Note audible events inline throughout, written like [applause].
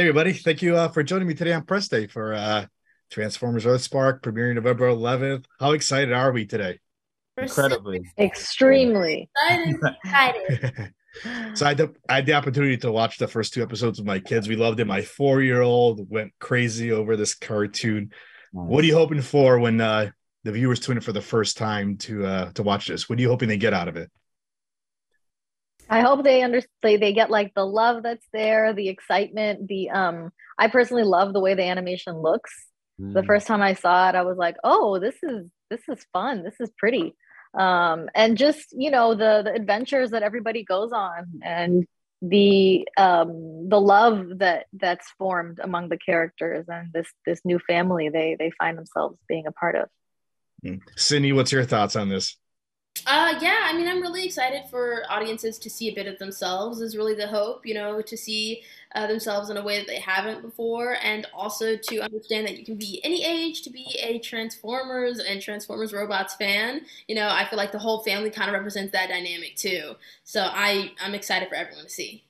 Hey, everybody. Thank you uh, for joining me today on Press Day for uh, Transformers Earthspark premiering November 11th. How excited are we today? Incredibly. Extremely. Excited. excited. [laughs] so I had, the, I had the opportunity to watch the first two episodes with my kids. We loved it. My four year old went crazy over this cartoon. Nice. What are you hoping for when uh, the viewers tune in for the first time to uh, to watch this? What are you hoping they get out of it? I hope they understand they, they get like the love that's there, the excitement, the um I personally love the way the animation looks. The Mm. first time I saw it, I was like, "Oh, this is this is fun. This is pretty." Um and just, you know, the the adventures that everybody goes on and the um the love that that's formed among the characters and this this new family they they find themselves being a part of. Sydney, what's your thoughts on this? Uh, yeah, I mean, I'm really excited for audiences to see a bit of themselves. Is really the hope, you know, to see uh, themselves in a way that they haven't before, and also to understand that you can be any age to be a Transformers and Transformers Robots fan. You know, I feel like the whole family kind of represents that dynamic too. So I, I'm excited for everyone to see.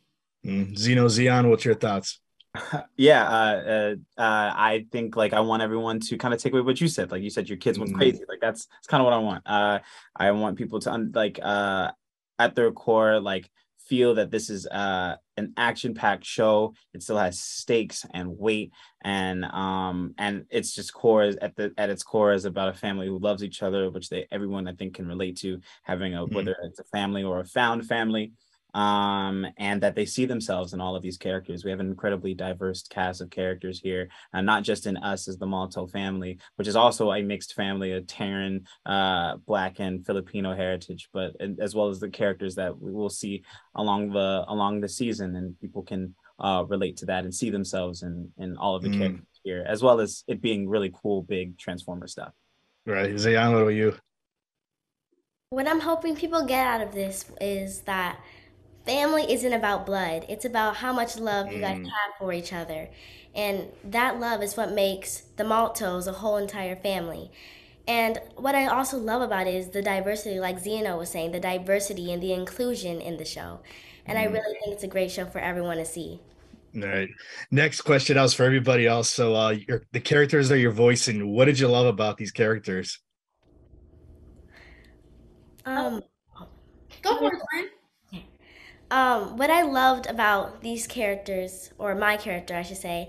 Mm. Zeno Zion, what's your thoughts? [laughs] yeah uh, uh uh i think like i want everyone to kind of take away what you said like you said your kids went Mm. crazy like that's that's kind of what i want uh i want people to un- like uh at their core like feel that this is uh an action packed show it still has stakes and weight and um and it's just core is at the at its core is about a family who loves each other which they everyone i think can relate to having a Mhm. whether it's a family or a found family um, and that they see themselves in all of these characters. We have an incredibly diverse cast of characters here, and not just in us as the Malto family, which is also a mixed family of Terran, uh, Black, and Filipino heritage, but as well as the characters that we will see along the along the season, and people can uh, relate to that and see themselves in in all of the Mm. characters here, as well as it being really cool, big Transformer stuff. Right, Zion, what about you? What I'm hoping people get out of this is that family isn't about blood. It's about how much love you guys Mm. have for each other. And that love is what makes the Maltos a whole entire family. And what I also love about it is the diversity, like Zeno was saying, the diversity and the inclusion in the show. And I Mm. really think it's a great show for everyone to see. All right. Next question else for everybody else. So uh your the characters are your voice and what did you love about these characters? Um, Go for it, Glenn. Um, what I loved about these characters, or my character, I should say,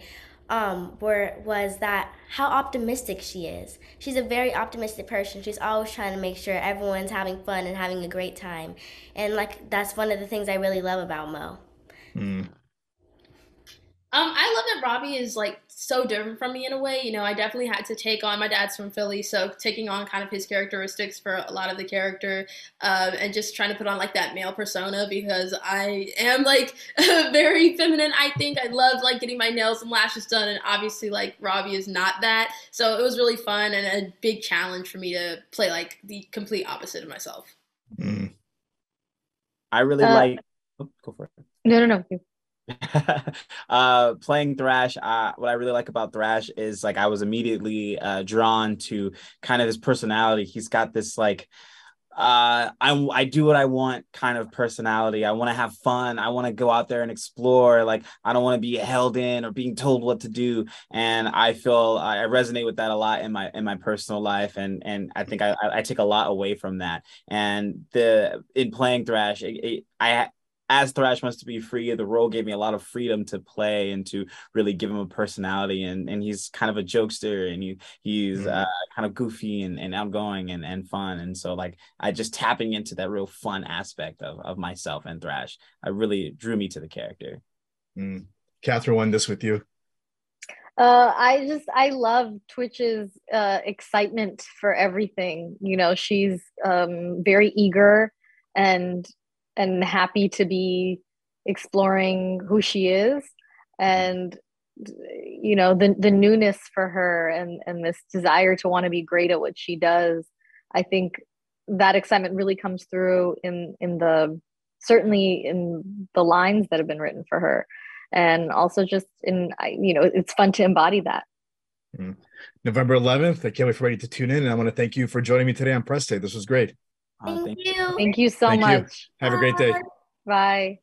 um, were was that how optimistic she is. She's a very optimistic person. She's always trying to make sure everyone's having fun and having a great time, and like that's one of the things I really love about Mo. Mm. Um, I love that Robby is like so different from me in a way. You know, I definitely had to take on my dad's from Philly, so taking on kind of his characteristics for a lot of the character, um, and just trying to put on like that male persona because I am like [laughs] very feminine. I think I love like getting my nails and lashes done, and obviously like Robby is not that. So it was really fun and a big challenge for me to play like the complete opposite of myself. Mm. I really Uh, like. Oh, go for it. No, no, no. [laughs] uh playing thrash uh what i really like about thrash is like i was immediately uh drawn to kind of his personality. He's got this like uh i i do what i want kind of personality. I want to have fun. I want to go out there and explore. Like i don't want to be held in or being told what to do. And i feel i resonate with that a lot in my in my personal life. And and i think i i take a lot away from that. And the in playing thrash it, it, i as Thrash wants to be free, the role gave me a lot of freedom to play and to really give him a personality. And and he's kind of a jokester and he he's Mhm. uh, kind of goofy and, and outgoing and, and fun. And so like I just tapping into that real fun aspect of, of myself and Thrash, I really drew me to the character. Mm. Kathreen won this with you. Uh, I just I love Twitch's uh, excitement for everything. You know, she's um, very eager and and happy to be exploring who she is, and you know the the newness for her and and this desire to want to be great at what she does. I think that excitement really comes through in in the certainly in the lines that have been written for her and also just in you know it's fun to embody that mm-hmm. November 11th. I can't wait for everybody to tune in. And I want to thank you for joining me today on Press Day. This was great. Uh, Thank you. thank you so Thank you. much Have a great day. bye